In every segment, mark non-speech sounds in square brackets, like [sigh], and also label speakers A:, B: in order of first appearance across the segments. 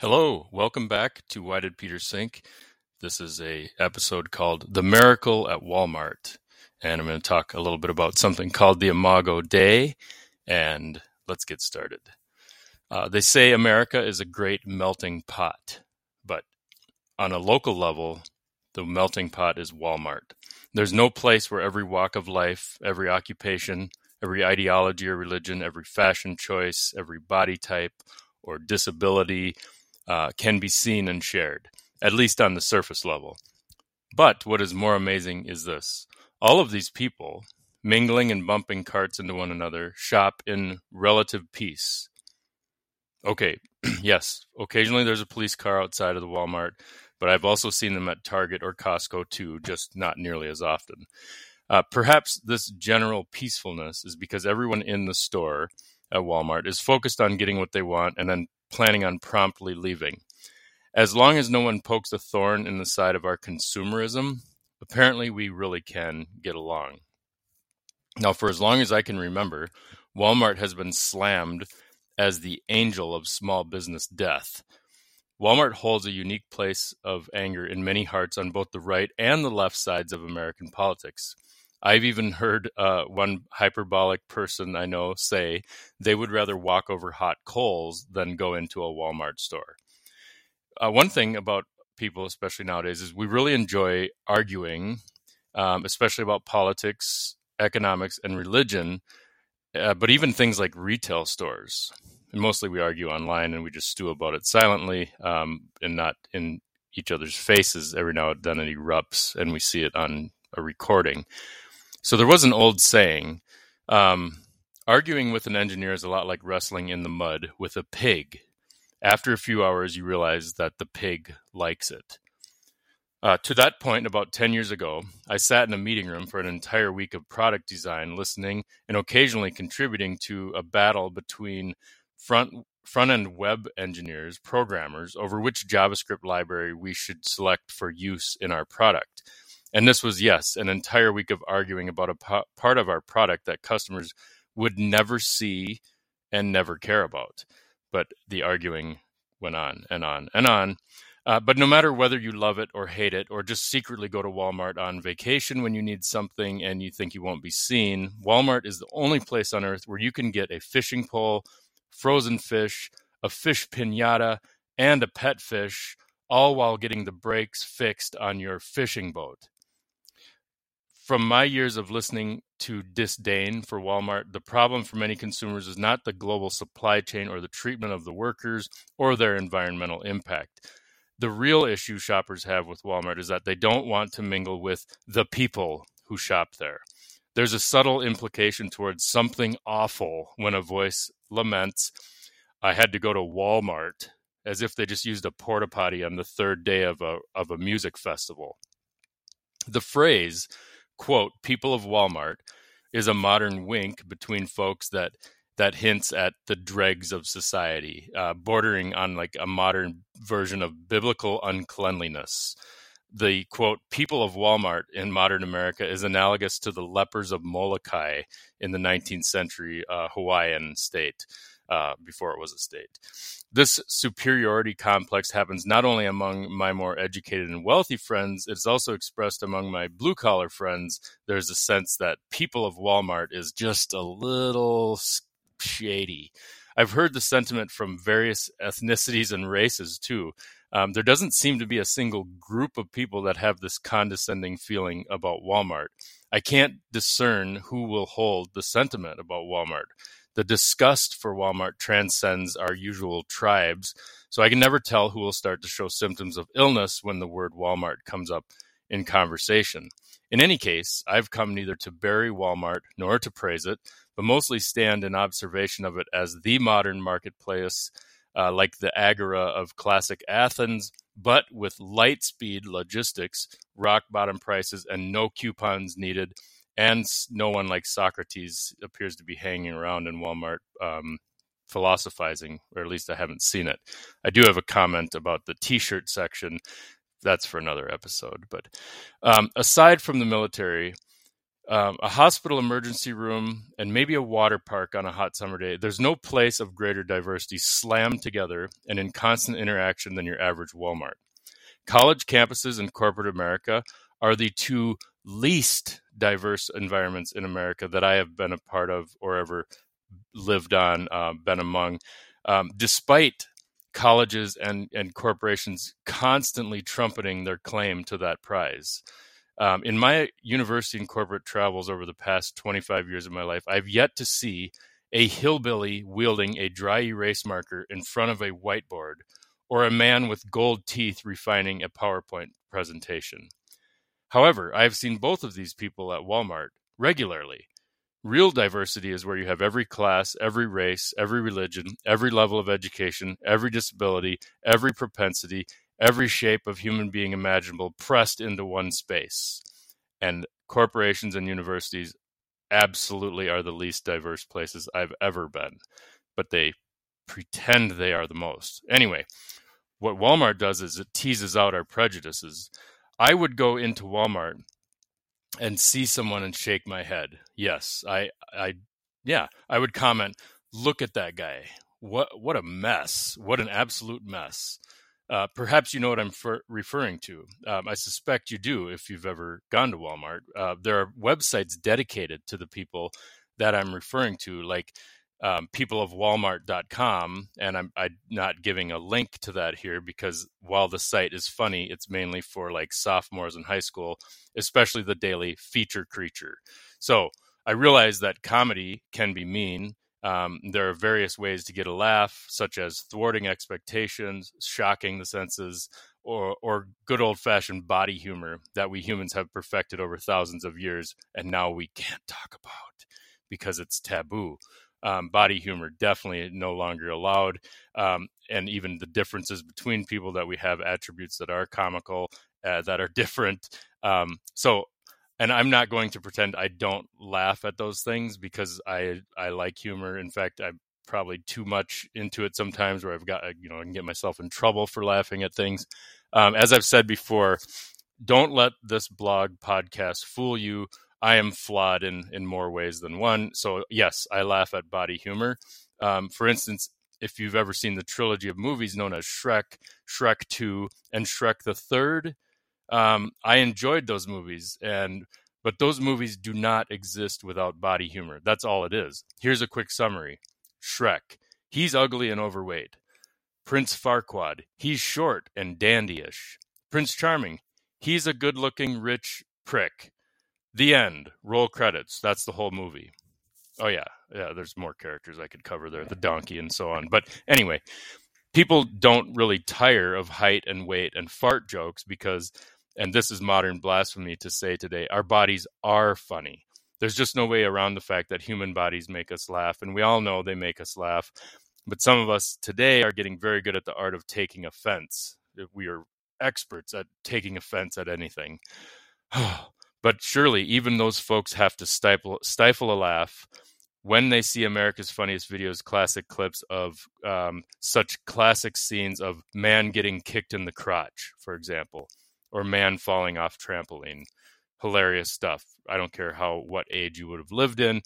A: Hello, welcome back to Why Did Peter Sink? This is a episode called The Miracle at Walmart. And I'm going to talk a little bit about something called the Imago Dei. And let's get started. Uh, they say America is a great melting pot, but on a local level, the melting pot is Walmart. There's no place where every walk of life, every occupation, every ideology or religion, every fashion choice, every body type or disability uh, can be seen and shared, at least on the surface level. But what is more amazing is this all of these people, mingling and bumping carts into one another, shop in relative peace. Okay, [clears throat] yes, occasionally there's a police car outside of the Walmart, but I've also seen them at Target or Costco too, just not nearly as often. Uh, perhaps this general peacefulness is because everyone in the store at Walmart is focused on getting what they want and then planning on promptly leaving. As long as no one pokes a thorn in the side of our consumerism, apparently we really can get along. Now, for as long as I can remember, Walmart has been slammed as the angel of small business death. Walmart holds a unique place of anger in many hearts on both the right and the left sides of American politics. I've even heard uh, one hyperbolic person I know say they would rather walk over hot coals than go into a Walmart store. Uh, one thing about people, especially nowadays, is we really enjoy arguing, um, especially about politics, economics, and religion, uh, but even things like retail stores. And mostly we argue online and we just stew about it silently um, and not in each other's faces. Every now and then it erupts and we see it on a recording. So there was an old saying um, arguing with an engineer is a lot like wrestling in the mud with a pig. After a few hours, you realize that the pig likes it. Uh, to that point, about 10 years ago, I sat in a meeting room for an entire week of product design, listening and occasionally contributing to a battle between front front end web engineers, programmers, over which JavaScript library we should select for use in our product. And this was, yes, an entire week of arguing about a part of our product that customers would never see and never care about. But the arguing went on and on and on. Uh, but no matter whether you love it or hate it, or just secretly go to Walmart on vacation when you need something and you think you won't be seen, Walmart is the only place on earth where you can get a fishing pole, frozen fish, a fish pinata, and a pet fish, all while getting the brakes fixed on your fishing boat. From my years of listening to disdain for Walmart, the problem for many consumers is not the global supply chain or the treatment of the workers or their environmental impact. The real issue shoppers have with Walmart is that they don't want to mingle with the people who shop there. There's a subtle implication towards something awful when a voice laments, I had to go to Walmart, as if they just used a porta potty on the third day of a, of a music festival. The phrase, quote people of Walmart is a modern wink between folks that that hints at the dregs of society, uh, bordering on like a modern version of biblical uncleanliness. The quote, people of Walmart in modern America is analogous to the lepers of Molokai in the 19th century uh, Hawaiian state uh, before it was a state. This superiority complex happens not only among my more educated and wealthy friends, it's also expressed among my blue collar friends. There's a sense that people of Walmart is just a little shady. I've heard the sentiment from various ethnicities and races too. Um, there doesn't seem to be a single group of people that have this condescending feeling about Walmart. I can't discern who will hold the sentiment about Walmart the disgust for Walmart transcends our usual tribes, so I can never tell who will start to show symptoms of illness when the word Walmart comes up in conversation. In any case, I've come neither to bury Walmart nor to praise it, but mostly stand in observation of it as the modern marketplace, uh, like the agora of classic Athens, but with light speed logistics, rock bottom prices, and no coupons needed and no one like Socrates appears to be hanging around in Walmart um, philosophizing, or at least I haven't seen it. I do have a comment about the T-shirt section. That's for another episode. But um, aside from the military, um, a hospital emergency room, and maybe a water park on a hot summer day. There's no place of greater diversity slammed together and in constant interaction than your average Walmart. College campuses in corporate America are the two least diverse environments in America that I have been a part of or ever lived on, uh, been among, um, despite colleges and, and corporations constantly trumpeting their claim to that prize. Um, in my university and corporate travels over the past 25 years of my life, I've yet to see a hillbilly wielding a dry erase marker in front of a whiteboard or a man with gold teeth refining a PowerPoint presentation. However, I've seen both of these people at Walmart regularly. Real diversity is where you have every class, every race, every religion, every level of education, every disability, every propensity, every shape of human being imaginable pressed into one space. And corporations and universities absolutely are the least diverse places I've ever been, but they pretend they are the most. Anyway, what Walmart does is it teases out our prejudices. I would go into Walmart and see someone and shake my head. Yes, I I yeah, I would comment, "Look at that guy. What what a mess. What an absolute mess." Uh, perhaps you know what I'm referring to. Um, I suspect you do if you've ever gone to Walmart. Uh, there are websites dedicated to the people that I'm referring to, like um, peopleofwalmart.com. And I'm, I'm not giving a link to that here because while the site is funny, it's mainly for like sophomores in high school, especially the daily feature creature. So I realize that comedy can be mean um, there are various ways to get a laugh, such as thwarting expectations, shocking the senses, or, or good old fashioned body humor that we humans have perfected over thousands of years and now we can't talk about because it's taboo. Um, body humor definitely no longer allowed. Um, and even the differences between people that we have attributes that are comical, uh, that are [laughs] different. Um, so and I'm not going to pretend I don't laugh at those things because I I like humor. In fact, I'm probably too much into it sometimes, where I've got you know I can get myself in trouble for laughing at things. Um, as I've said before, don't let this blog podcast fool you. I am flawed in in more ways than one. So yes, I laugh at body humor. Um, for instance, if you've ever seen the trilogy of movies known as Shrek, Shrek Two, and Shrek the Third um, I enjoyed those movies, and but those movies do not exist without body humor. That's all it is. Here's a quick summary: Shrek, he's ugly and overweight. Prince Farquaad, he's short and dandyish. Prince Charming, he's a good-looking rich prick. The end. Roll credits. That's the whole movie. Oh yeah, yeah. There's more characters I could cover there, the donkey and so on. But anyway, people don't really tire of height and weight and fart jokes because and this is modern blasphemy to say today, our bodies are funny. There's just no way around the fact that human bodies make us laugh, and we all know they make us laugh. But some of us today are getting very good at the art of taking offense. We are experts at taking offense at anything. [sighs] Oh, but surely, even those folks have to stifle, stifle a laugh when they see America's Funniest Videos classic clips of um, such classic scenes of man getting kicked in the crotch, for example or man falling off trampoline. Hilarious stuff. I don't care how what age you would have lived in,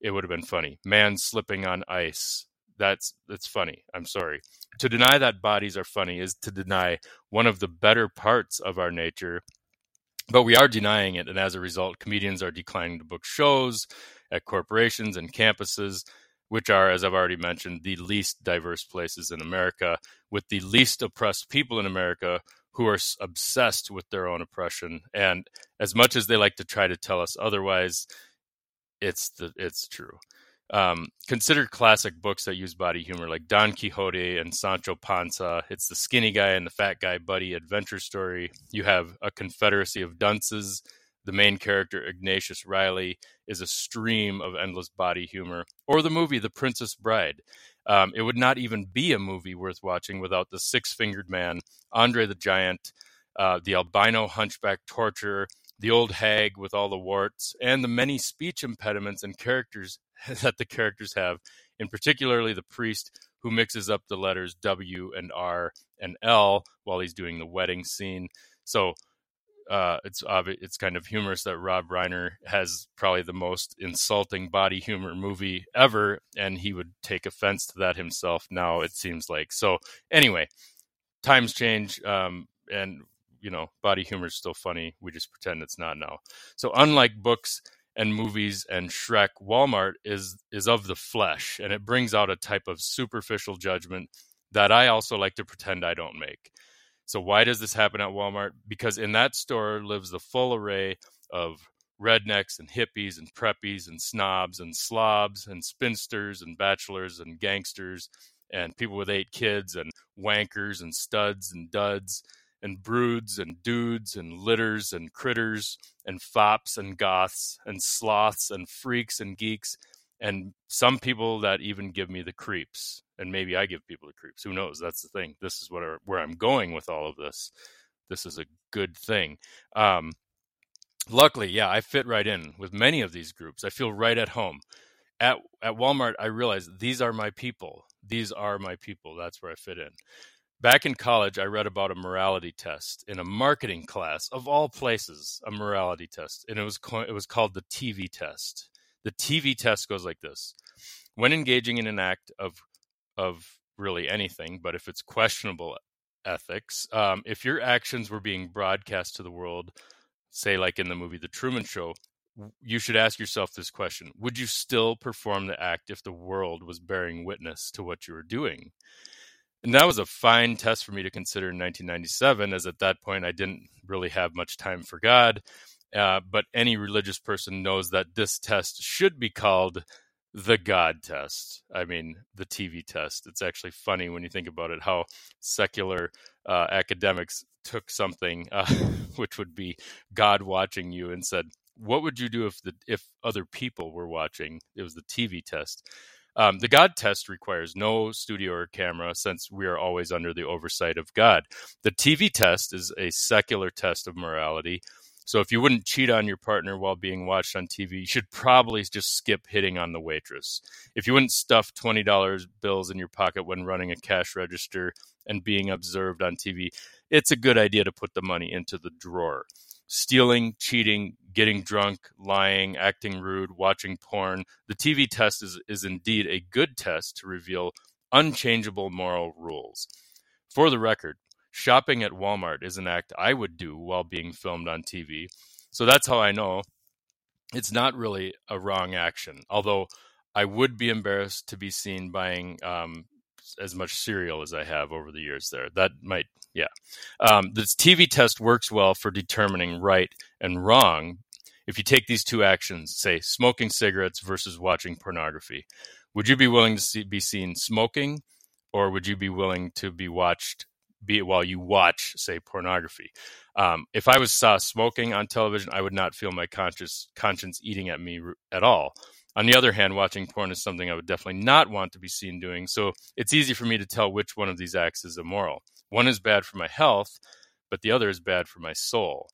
A: it would have been funny. Man slipping on ice. That's that's funny. I'm sorry. To deny that bodies are funny is to deny one of the better parts of our nature. But we are denying it, and as a result, comedians are declining to book shows at corporations and campuses, which are, as I've already mentioned, the least diverse places in America, with the least oppressed people in America who are obsessed with their own oppression. And as much as they like to try to tell us otherwise it's the it's true um, consider classic books that use body humor like don quixote and sancho panza. It's the skinny guy and the fat guy buddy adventure story. You have a confederacy of dunces. The main character ignatius Reilly, is a stream of endless body humor. Or the movie the princess bride. Um, it would not even be a movie worth watching without the six fingered man, Andre the Giant, uh, the albino hunchback torturer, the old hag with all the warts, and the many speech impediments and characters [laughs] that the characters have, in particularly the priest who mixes up the letters W and R and L while he's doing the wedding scene. So uh, it's obvious, it's kind of humorous that Rob Reiner has probably the most insulting body humor movie ever, and he would take offense to that himself. Now it seems like so. Anyway, times change, um, and you know, body humor is still funny. We just pretend it's not now. So unlike books and movies and Shrek, Walmart is is of the flesh, and it brings out a type of superficial judgment that I also like to pretend I don't make. So why does this happen at Walmart? Because in that store lives the full array of rednecks and hippies and preppies and snobs and slobs and spinsters and bachelors and gangsters and people with eight kids and wankers and studs and duds and broods and dudes and litters and critters and fops and goths and sloths and freaks and geeks and some people that even give me the creeps and maybe i give people the creeps who knows? That's the thing. This is what where i'm going with all of this. This is a good thing. Um, luckily yeah i fit right in with many of these groups. I feel right at home. At at walmart i realize these are my people. These are my people. That's where i fit in back in college i read about a morality test in a marketing class of all places a morality test and it was it was called the tv test the TV test goes like this: when engaging in an act of of really anything, but if it's questionable ethics, um, if your actions were being broadcast to the world, say like in the movie The Truman Show, you should ask yourself this question: Would you still perform the act if the world was bearing witness to what you were doing? And that was a fine test for me to consider in 1997, as at that point I didn't really have much time for God. Uh, but any religious person knows that this test should be called the God test. I mean, the TV test. It's actually funny when you think about it how secular uh, academics took something uh, [laughs] which would be God watching you and said, "What would you do if the if other people were watching?" It was the TV test. Um, the God test requires no studio or camera since we are always under the oversight of God. The TV test is a secular test of morality so if you wouldn't cheat on your partner while being watched on TV, you should probably just skip hitting on the waitress. If you wouldn't stuff $20 bills in your pocket when running a cash register and being observed on TV, it's a good idea to put the money into the drawer. Stealing, cheating, getting drunk, lying, acting rude, watching porn, the TV test is, is indeed a good test to reveal unchangeable moral rules. For the record, shopping at Walmart is an act I would do while being filmed on TV. So that's how I know it's not really a wrong action. Although I would be embarrassed to be seen buying um, as much cereal as I have over the years there. That might, yeah. Um, this TV test works well for determining right and wrong. If you take these two actions, say smoking cigarettes versus watching pornography, would you be willing to see, be seen smoking or would you be willing to be watched be while you watch, say, pornography. Um, if I was saw smoking on television, I would not feel my conscious conscience eating at me at all. On the other hand, watching porn is something I would definitely not want to be seen doing. So it's easy for me to tell which one of these acts is immoral. One is bad for my health, but the other is bad for my soul.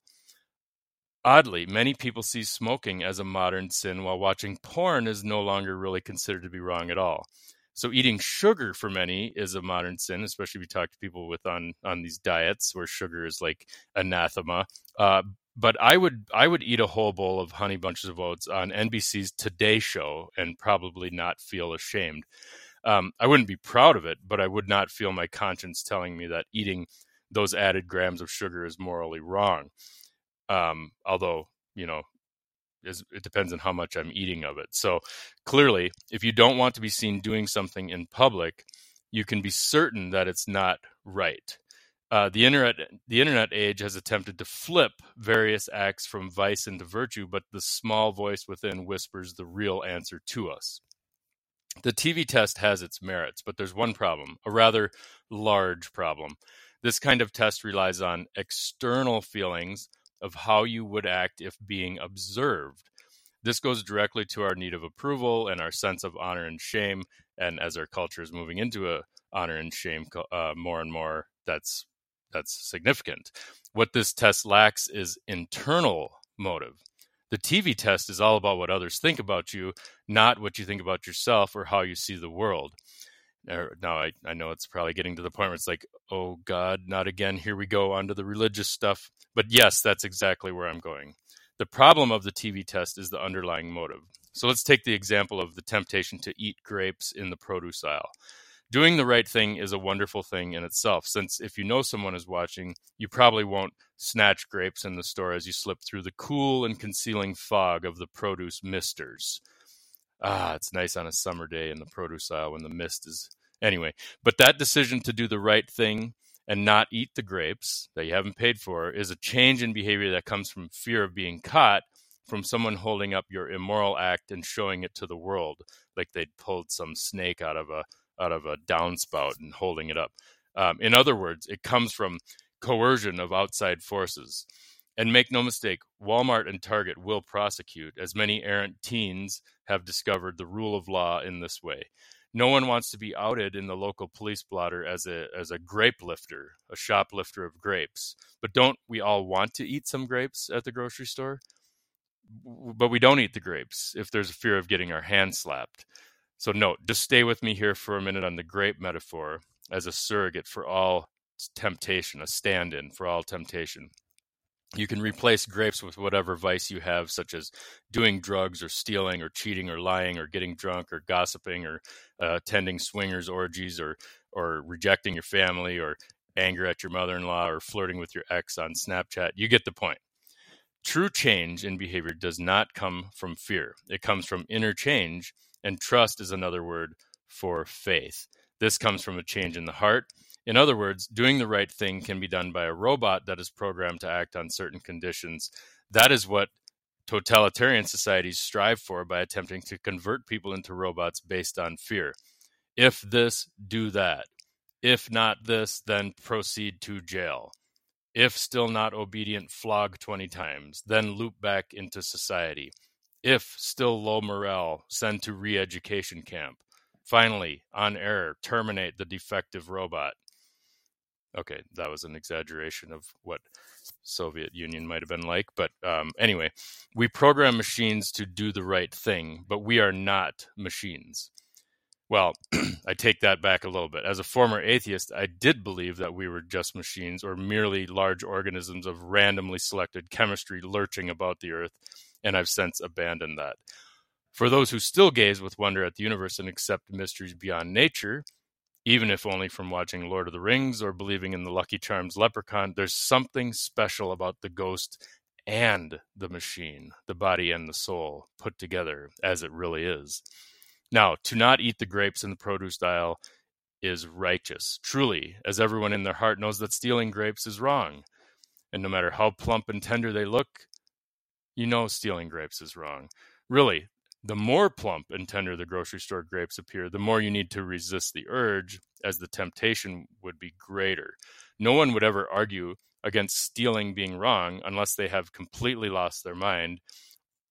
A: Oddly, many people see smoking as a modern sin, while watching porn is no longer really considered to be wrong at all. So eating sugar for many is a modern sin, especially if you talk to people with on on these diets where sugar is like anathema. Uh, but I would I would eat a whole bowl of honey bunches of oats on NBC's Today Show and probably not feel ashamed. Um, I wouldn't be proud of it, but I would not feel my conscience telling me that eating those added grams of sugar is morally wrong. Um, although you know it depends on how much I'm eating of it. So clearly, if you don't want to be seen doing something in public, you can be certain that it's not right. Uh, the internet, the internet age has attempted to flip various acts from vice into virtue, but the small voice within whispers the real answer to us. The TV test has its merits, but there's one problem, a rather large problem. This kind of test relies on external feelings of how you would act if being observed. This goes directly to our need of approval and our sense of honor and shame. And as our culture is moving into a honor and shame uh, more and more, that's that's significant. What this test lacks is internal motive. The TV test is all about what others think about you, not what you think about yourself or how you see the world. Er, now I, I know it's probably getting to the point where it's like, oh God, not again. Here we go onto the religious stuff. But yes, that's exactly where I'm going. The problem of the TV test is the underlying motive. So let's take the example of the temptation to eat grapes in the produce aisle. Doing the right thing is a wonderful thing in itself, since if you know someone is watching, you probably won't snatch grapes in the store as you slip through the cool and concealing fog of the produce misters. Ah, it's nice on a summer day in the produce aisle when the mist is. Anyway, but that decision to do the right thing and not eat the grapes that you haven't paid for is a change in behavior that comes from fear of being caught from someone holding up your immoral act and showing it to the world like they'd pulled some snake out of a out of a downspout and holding it up. Um, in other words, it comes from coercion of outside forces. And make no mistake, Walmart and Target will prosecute, as many errant teens have discovered the rule of law in this way. No one wants to be outed in the local police blotter as a as a grape lifter, a shoplifter of grapes. But don't we all want to eat some grapes at the grocery store? But we don't eat the grapes if there's a fear of getting our hands slapped. So note, just stay with me here for a minute on the grape metaphor as a surrogate for all temptation, a stand-in for all temptation. You can replace grapes with whatever vice you have, such as doing drugs or stealing or cheating or lying or getting drunk or gossiping or uh, attending swingers orgies or or rejecting your family or anger at your mother-in-law or flirting with your ex on Snapchat. You get the point. True change in behavior does not come from fear. It comes from inner change, and trust is another word for faith. This comes from a change in the heart in other words, doing the right thing can be done by a robot that is programmed to act on certain conditions. That is what totalitarian societies strive for by attempting to convert people into robots based on fear. If this, do that. If not this, then proceed to jail. If still not obedient, flog 20 times, then loop back into society. If still low morale, send to re education camp. Finally, on error, terminate the defective robot okay, that was an exaggeration of what Soviet Union might have been like. But um, anyway, we program machines to do the right thing, but we are not machines. Well, [clears throat] I take that back a little bit. As a former atheist, I did believe that we were just machines or merely large organisms of randomly selected chemistry lurching about the earth, and I've since abandoned that. For those who still gaze with wonder at the universe and accept mysteries beyond nature, even if only from watching Lord of the Rings or believing in the Lucky Charms leprechaun, there's something special about the ghost and the machine, the body and the soul put together as it really is. Now, to not eat the grapes in the produce aisle is righteous, truly, as everyone in their heart knows that stealing grapes is wrong. And no matter how plump and tender they look, you know stealing grapes is wrong. Really, the more plump and tender the grocery store grapes appear, the more you need to resist the urge, as the temptation would be greater. No one would ever argue against stealing being wrong unless they have completely lost their mind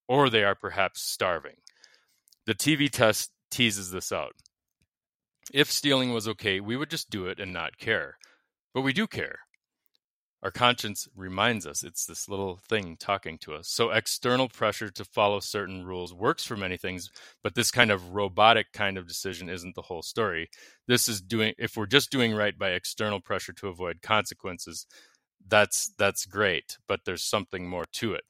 A: or they are perhaps starving. The TV test teases this out. If stealing was okay, we would just do it and not care. But we do care. Our conscience reminds us it's this little thing talking to us. So external pressure to follow certain rules works for many things, but this kind of robotic kind of decision isn't the whole story. This is doing if we're just doing right by external pressure to avoid consequences, that's that's great, but there's something more to it.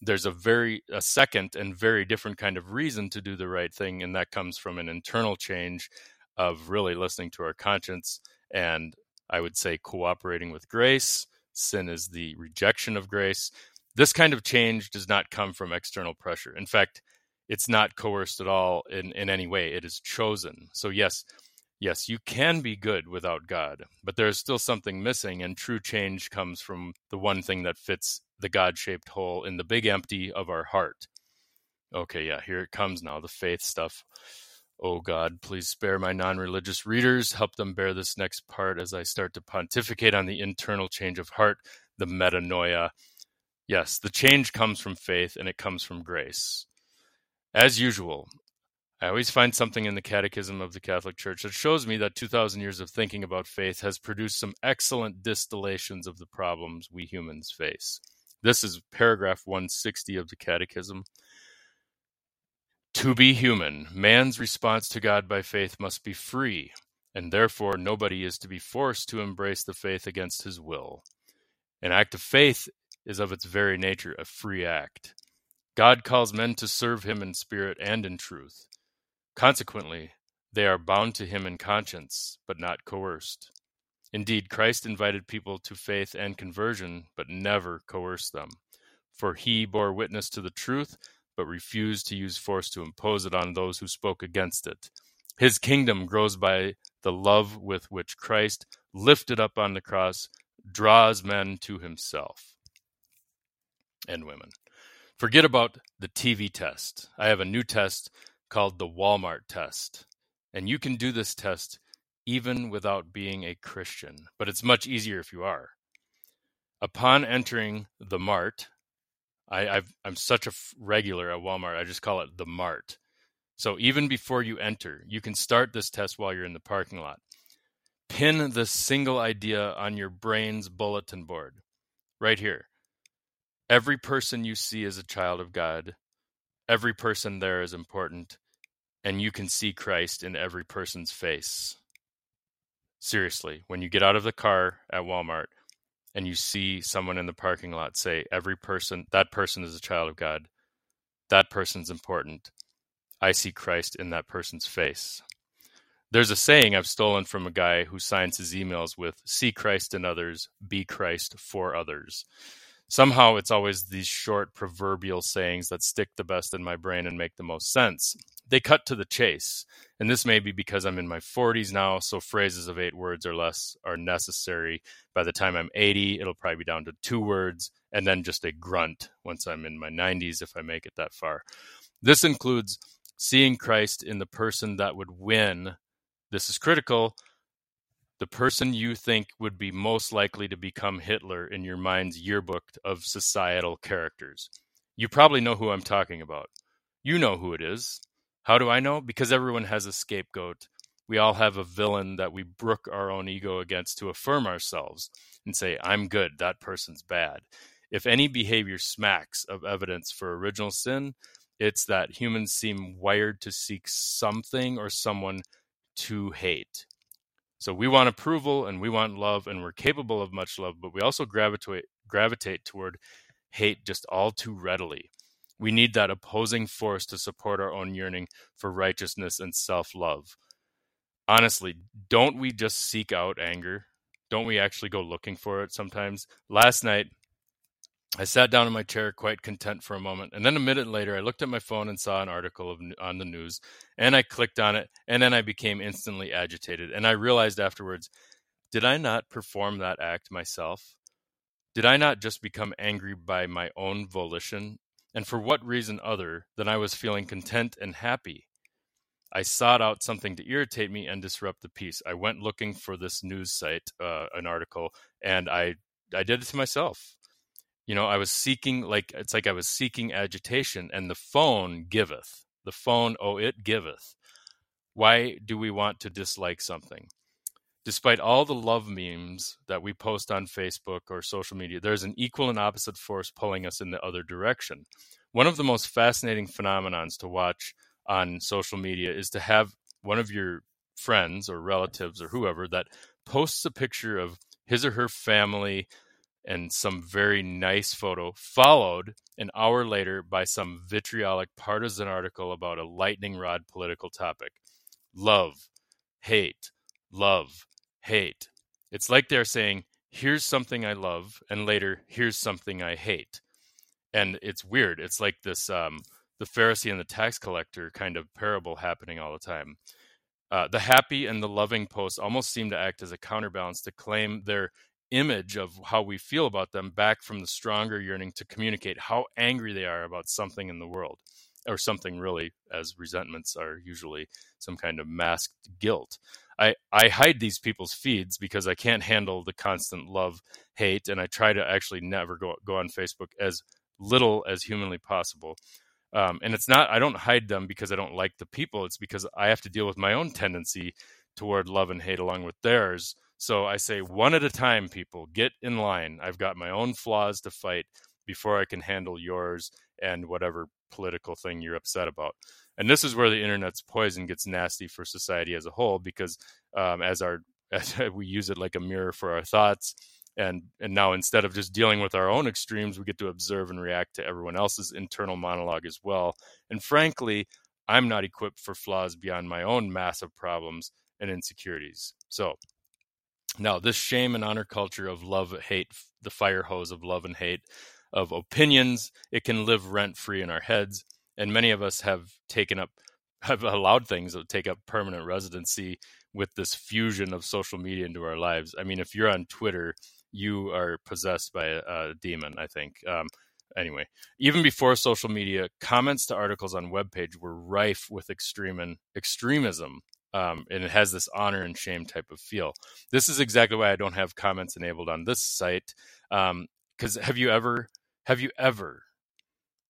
A: There's a very a second and very different kind of reason to do the right thing and that comes from an internal change of really listening to our conscience and I would say cooperating with grace sin is the rejection of grace. This kind of change does not come from external pressure. In fact, it's not coerced at all in, in any way. It is chosen. So, yes, yes, you can be good without God, but there is still something missing, and true change comes from the one thing that fits the God shaped hole in the big empty of our heart. Okay, yeah, here it comes now the faith stuff. Oh God, please spare my non religious readers. Help them bear this next part as I start to pontificate on the internal change of heart, the metanoia. Yes, the change comes from faith and it comes from grace. As usual, I always find something in the Catechism of the Catholic Church that shows me that 2,000 years of thinking about faith has produced some excellent distillations of the problems we humans face. This is paragraph 160 of the Catechism. To be human, man's response to God by faith must be free, and therefore nobody is to be forced to embrace the faith against his will. An act of faith is of its very nature a free act. God calls men to serve him in spirit and in truth. Consequently, they are bound to him in conscience, but not coerced. Indeed, Christ invited people to faith and conversion, but never coerced them. For he bore witness to the truth, but refused to use force to impose it on those who spoke against it. His kingdom grows by the love with which Christ, lifted up on the cross, draws men to himself and women. Forget about the TV test. I have a new test called the Walmart test. And you can do this test even without being a Christian, but it's much easier if you are. Upon entering the Mart, I, am such a regular at Walmart, I just call it the Mart. So even before you enter, you can start this test while you're in the parking lot. Pin the single idea on your brain's bulletin board right here. Every person you see is a child of God. Every person there is important, and you can see Christ in every person's face. Seriously, when you get out of the car at Walmart and you see someone in the parking lot say, Every person, that person is a child of God, that person's important. I see Christ in that person's face. There's a saying I've stolen from a guy who signs his emails with see Christ in others, be Christ for others somehow it's always these short proverbial sayings that stick the best in my brain and make the most sense. They cut to the chase. And this may be because I'm in my 40s now, so phrases of eight words or less are necessary. By the time I'm 80, it'll probably be down to two words and then just a grunt once I'm in my 90s if I make it that far. This includes seeing Christ in the person that would win. This is critical the person you think would be most likely to become Hitler in your mind's yearbook of societal characters. You probably know who I'm talking about. You know who it is. How do I know? Because everyone has a scapegoat. We all have a villain that we brook our own ego against to affirm ourselves and say, I'm good, that person's bad. If any behavior smacks of evidence for original sin, it's that humans seem wired to seek something or someone to hate. So we want approval and we want love and we're capable of much love, but we also gravitate gravitate toward hate just all too readily. We need that opposing force to support our own yearning for righteousness and self-love. Honestly, don't we just seek out anger? Don't we actually go looking for it sometimes? Last night I sat down in my chair, quite content for a moment, and then a minute later, I looked at my phone and saw an article of, on the news, and I clicked on it, and then I became instantly agitated. And I realized afterwards, did I not perform that act myself? Did I not just become angry by my own volition? And for what reason other than I was feeling content and happy? I sought out something to irritate me and disrupt the peace. I went looking for this news site, uh, an article, and I I did it to myself you know i was seeking like it's like i was seeking agitation and the phone giveth the phone oh it giveth why do we want to dislike something despite all the love memes that we post on facebook or social media there's an equal and opposite force pulling us in the other direction one of the most fascinating phenomenons to watch on social media is to have one of your friends or relatives or whoever that posts a picture of his or her family and some very nice photo, followed an hour later by some vitriolic partisan article about a lightning rod political topic. Love, hate, love, hate. It's like they're saying, here's something I love, and later, here's something I hate. And it's weird. It's like this um, the Pharisee and the tax collector kind of parable happening all the time. Uh, the happy and the loving posts almost seem to act as a counterbalance to claim their image of how we feel about them back from the stronger yearning to communicate how angry they are about something in the world or something really as resentments are usually some kind of masked guilt i i hide these people's feeds because i can't handle the constant love hate and i try to actually never go go on facebook as little as humanly possible um, and it's not i don't hide them because i don't like the people it's because i have to deal with my own tendency toward love and hate along with theirs so I say one at a time, people, get in line. I've got my own flaws to fight before I can handle yours and whatever political thing you're upset about. And this is where the internet's poison gets nasty for society as a whole, because um, as our [laughs] as we use it like a mirror for our thoughts, and and now instead of just dealing with our own extremes, we get to observe and react to everyone else's internal monologue as well. And frankly, I'm not equipped for flaws beyond my own massive problems and insecurities. So now, this shame and honor culture of love, hate, the fire hose of love and hate, of opinions, it can live rent free in our heads. And many of us have taken up, [laughs] have allowed things to take up permanent residency with this fusion of social media into our lives. I mean, if you're on Twitter, you are possessed by a, a demon, I think. Um, anyway, even before social media, comments to articles on webpage were rife with extreme and extremism um, and it has this honor and shame type of feel. This is exactly why I don't have comments enabled on this site. Because um, have you ever, have you ever,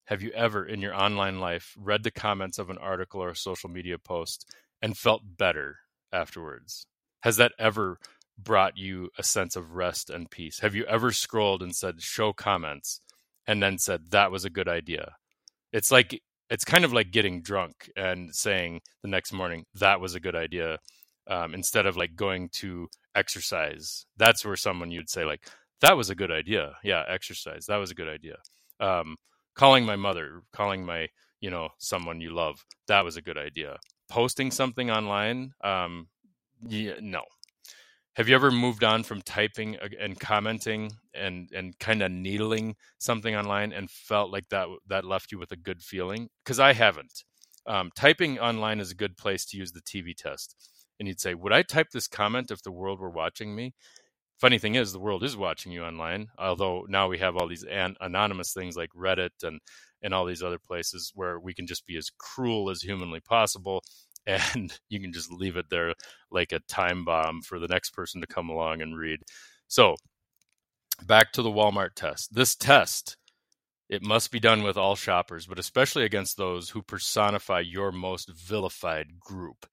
A: have you ever in your online life read the comments of an article or a social media post and felt better afterwards? Has that ever brought you a sense of rest and peace? Have you ever scrolled and said show comments and then said that was a good idea? It's like it's kind of like getting drunk and saying the next morning that was a good idea um, instead of like going to exercise that's where someone you'd say like that was a good idea yeah exercise that was a good idea um, calling my mother calling my you know someone you love that was a good idea. Posting something online um, yeah, no. Have you ever moved on from typing and commenting and and kind of needling something online and felt like that that left you with a good feeling? Because i haven't. Um, typing online is a good place to use the tv test. And you'd say would i type this comment if the world were watching me funny thing is the world is watching you online although now we have all these an- anonymous things like reddit and and all these other places where we can just be as cruel as humanly possible [laughs] and you can just leave it there like a time bomb for the next person to come along and read. So, back to the Walmart test. This test it must be done with all shoppers, but especially against those who personify your most vilified group.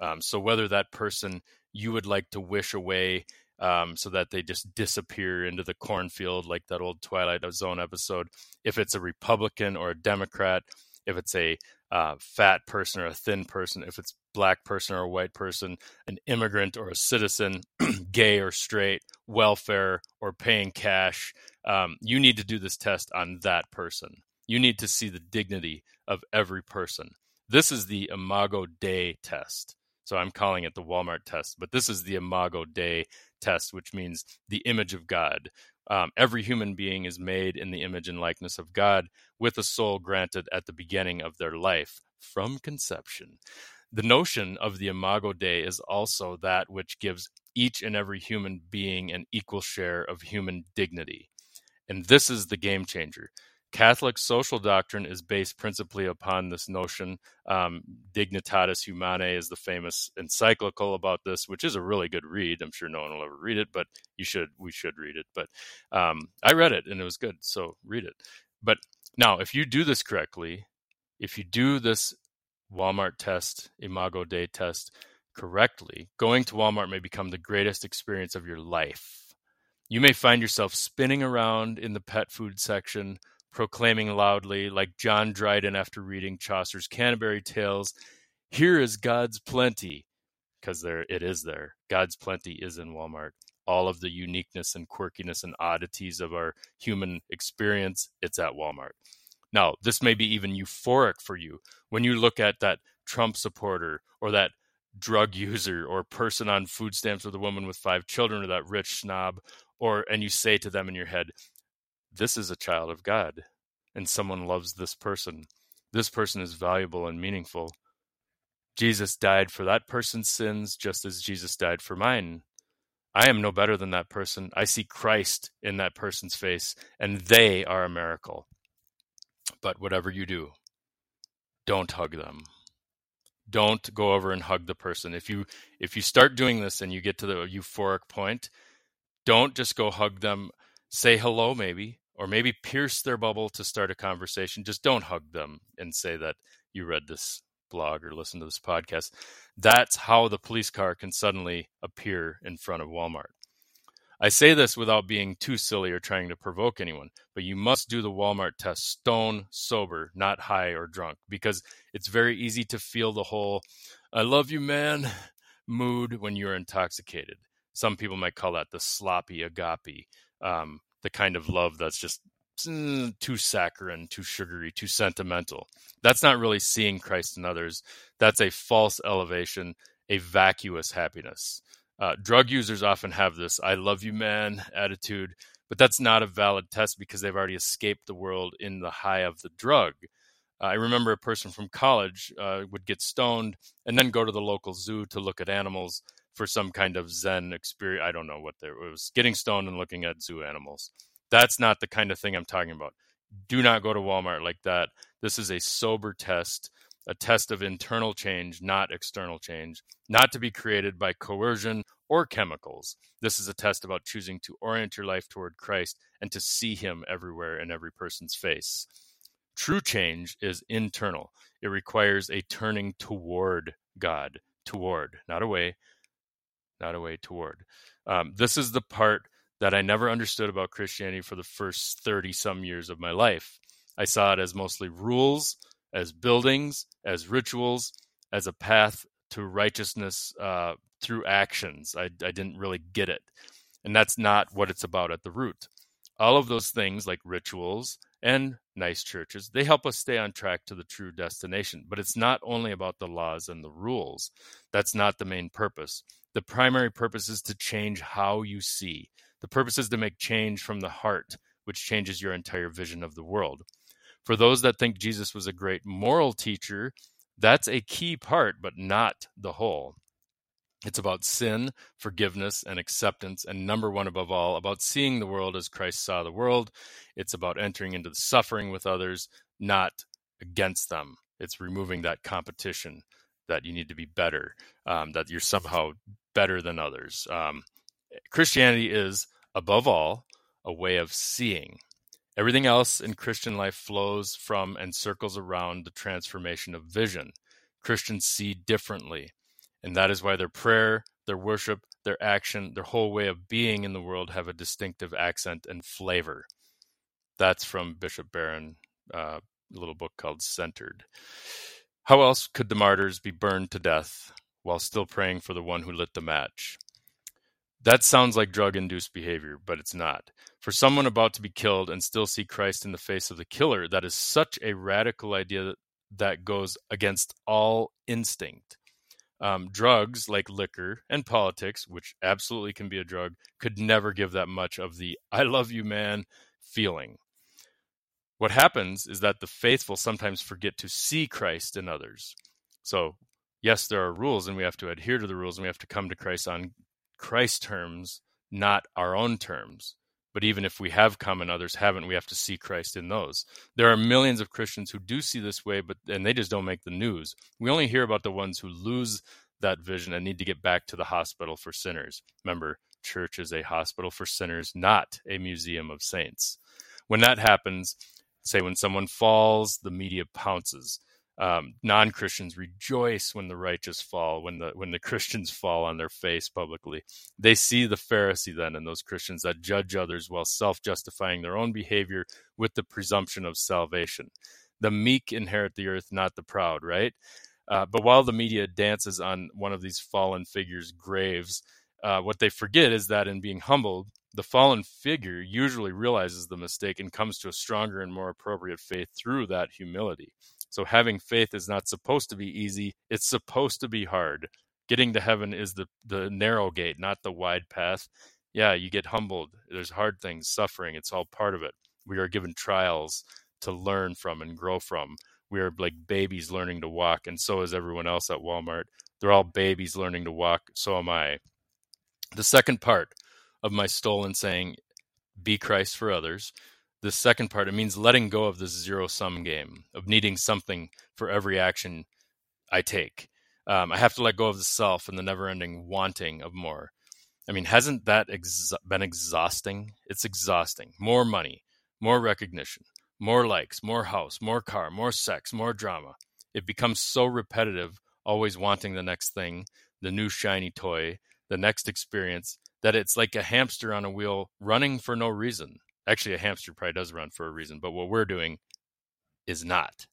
A: Um, so, whether that person you would like to wish away um, so that they just disappear into the cornfield like that old Twilight Zone episode, if it's a Republican or a Democrat, if it's a uh, fat person or a thin person, if it's black person or a white person, an immigrant or a citizen, [clears throat] gay or straight, welfare or paying cash. Um, you need to do this test on that person. You need to see the dignity of every person. This is the Imago Dei test. So I'm calling it the Walmart test, but this is the Imago Dei test, which means the image of God, um, every human being is made in the image and likeness of God with a soul granted at the beginning of their life from conception. The notion of the imago Dei is also that which gives each and every human being an equal share of human dignity. And this is the game changer. Catholic social doctrine is based principally upon this notion. Um, Dignitatis Humanae is the famous encyclical about this, which is a really good read. I'm sure no one will ever read it, but you should. We should read it. But um, I read it and it was good, so read it. But now, if you do this correctly, if you do this Walmart test, Imago Dei test correctly, going to Walmart may become the greatest experience of your life. You may find yourself spinning around in the pet food section proclaiming loudly, like John Dryden after reading Chaucer's Canterbury Tales, Here is God's plenty, because there it is there. God's plenty is in Walmart. All of the uniqueness and quirkiness and oddities of our human experience, it's at Walmart. Now, this may be even euphoric for you when you look at that Trump supporter or that drug user or person on food stamps or the woman with five children or that rich snob or and you say to them in your head this is a child of God and someone loves this person. This person is valuable and meaningful. Jesus died for that person's sins just as Jesus died for mine. I am no better than that person. I see Christ in that person's face, and they are a miracle. But whatever you do, don't hug them. Don't go over and hug the person. If you if you start doing this and you get to the euphoric point, don't just go hug them. Say hello maybe or maybe pierce their bubble to start a conversation. Just don't hug them and say that you read this blog or listen to this podcast. That's how the police car can suddenly appear in front of Walmart. I say this without being too silly or trying to provoke anyone, but you must do the Walmart test stone sober, not high or drunk, because it's very easy to feel the whole I love you, man [laughs] mood when you're intoxicated. Some people might call that the sloppy agape, um, the kind of love that's just mm, too saccharine, too sugary, too sentimental. That's not really seeing Christ in others. That's a false elevation, a vacuous happiness. Uh, drug users often have this I love you, man attitude, but that's not a valid test because they've already escaped the world in the high of the drug. Uh, I remember a person from college uh, would get stoned and then go to the local zoo to look at animals for some kind of Zen experience. I don't know what there was getting stoned and looking at zoo animals. That's not the kind of thing I'm talking about. Do not go to Walmart like that. This is a sober test a test of internal change, not external change, not to be created by coercion or chemicals. This is a test about choosing to orient your life toward Christ and to see Him everywhere in every person's face. True change is internal, it requires a turning toward God, toward, not away, not a way toward. Um, this is the part that I never understood about Christianity for the first 30 some years of my life. I saw it as mostly rules as buildings, as rituals, as a path to righteousness uh, through actions. I, I didn't really get it. And that's not what it's about at the root. All of those things, like rituals and nice churches, they help us stay on track to the true destination. But it's not only about the laws and the rules. That's not the main purpose. The primary purpose is to change how you see. The purpose is to make change from the heart, which changes your entire vision of the world. For those that think Jesus was a great moral teacher, that's a key part, but not the whole. It's about sin, forgiveness, and acceptance, and number one above all, about seeing the world as Christ saw the world. It's about entering into the suffering with others, not against them. It's removing that competition that you need to be better, um, that you're somehow better than others. Um, Christianity is, above all, a way of seeing, Everything else in Christian life flows from and circles around the transformation of vision. Christians see differently, and that is why their prayer, their worship, their action, their whole way of being in the world have a distinctive accent and flavor. That's from Bishop Barron, uh, a little book called Centered. How else could the martyrs be burned to death while still praying for the one who lit the match? That sounds like drug induced behavior, but it's not. For someone about to be killed and still see Christ in the face of the killer, that is such a radical idea that goes against all instinct. Um, drugs like liquor and politics, which absolutely can be a drug, could never give that much of the I love you, man feeling. What happens is that the faithful sometimes forget to see Christ in others. So, yes, there are rules and we have to adhere to the rules and we have to come to Christ on Christ terms, not our own terms. But even if we have come and others haven't, we have to see Christ in those. There are millions of Christians who do see this way, but and they just don't make the news. We only hear about the ones who lose that vision and need to get back to the hospital for sinners. Remember, church is a hospital for sinners, not a museum of saints. When that happens, say when someone falls, the media pounces. Um, non-christians rejoice when the righteous fall when the when the [laughs] christians fall on their face publicly. They see the pharisee then in those christians that judge others while self-justifying their own behavior with the presumption of salvation. The meek inherit the earth not the proud right? Uh, but while the media dances on one of these fallen figures graves uh, what they forget is that in being humbled the fallen figure usually realizes the mistake and comes to a stronger and more appropriate faith through that humility so having faith is not supposed to be easy, it's supposed to be hard. Getting to heaven is the the narrow gate, not the wide path. Yeah, you get humbled. There's hard things, suffering, it's all part of it. We are given trials to learn from and grow from. We are like babies learning to walk, and so is everyone else at Walmart. They're all babies learning to walk, so am I. The second part of my stolen saying, be Christ for others, the second part, it means letting go of this zero sum game of needing something for every action I take. Um, I have to let go of the self and the never ending wanting of more. I mean, hasn't that ex- been exhausting? It's exhausting. More money, more recognition, more likes, more house, more car, more sex, more drama. It becomes so repetitive, always wanting the next thing, the new shiny toy, the next experience, that it's like a hamster on a wheel running for no reason. Actually, a hamster probably does run for a reason, but what we're doing is not.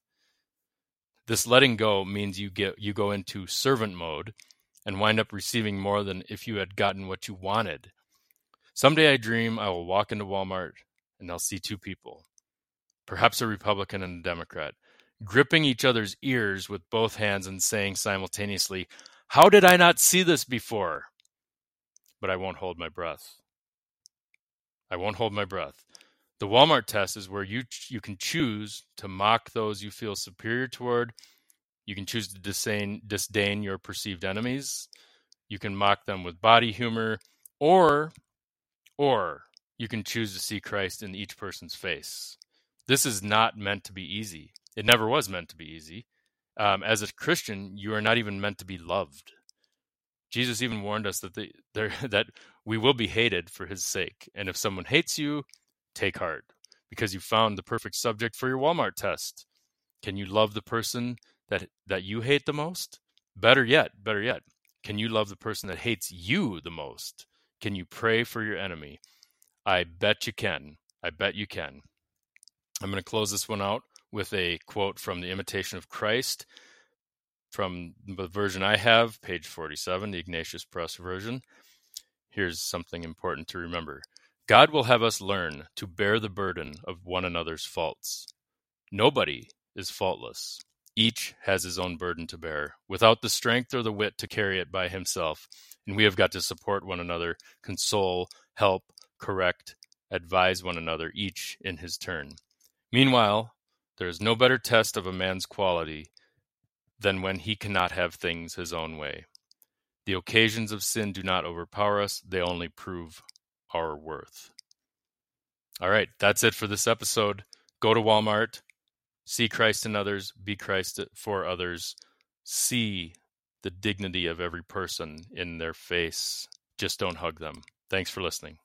A: This letting go means you get you go into servant mode and wind up receiving more than if you had gotten what you wanted. Someday I dream I will walk into Walmart and I'll see two people, perhaps a Republican and a Democrat, gripping each other's ears with both hands and saying simultaneously, How did I not see this before? But I won't hold my breath. I won't hold my breath. The Walmart test is where you you can choose to mock those you feel superior toward. You can choose to disdain, disdain your perceived enemies. You can mock them with body humor, or or you can choose to see Christ in each person's face. This is not meant to be easy. It never was meant to be easy. Um, as a Christian, you are not even meant to be loved. Jesus even warned us that the, [laughs] that we will be hated for His sake, and if someone hates you, take heart, because you found the perfect subject for your Walmart test. Can you love the person that that you hate the most? Better yet, better yet, can you love the person that hates you the most? Can you pray for your enemy? I bet you can. I bet you can. I'm going to close this one out with a quote from The Imitation of Christ from the version I have, page 47, the Ignatius Press version. Here's something important to remember God will have us learn to bear the burden of one another's faults. Nobody is faultless. Each has his own burden to bear, without the strength or the wit to carry it by himself. And we have got to support one another, console, help, correct, advise one another, each in his turn. Meanwhile, there is no better test of a man's quality than when he cannot have things his own way. The occasions of sin do not overpower us, they only prove our worth. All right, that's it for this episode. Go to Walmart, see Christ in others, be Christ for others, see the dignity of every person in their face. Just don't hug them. Thanks for listening.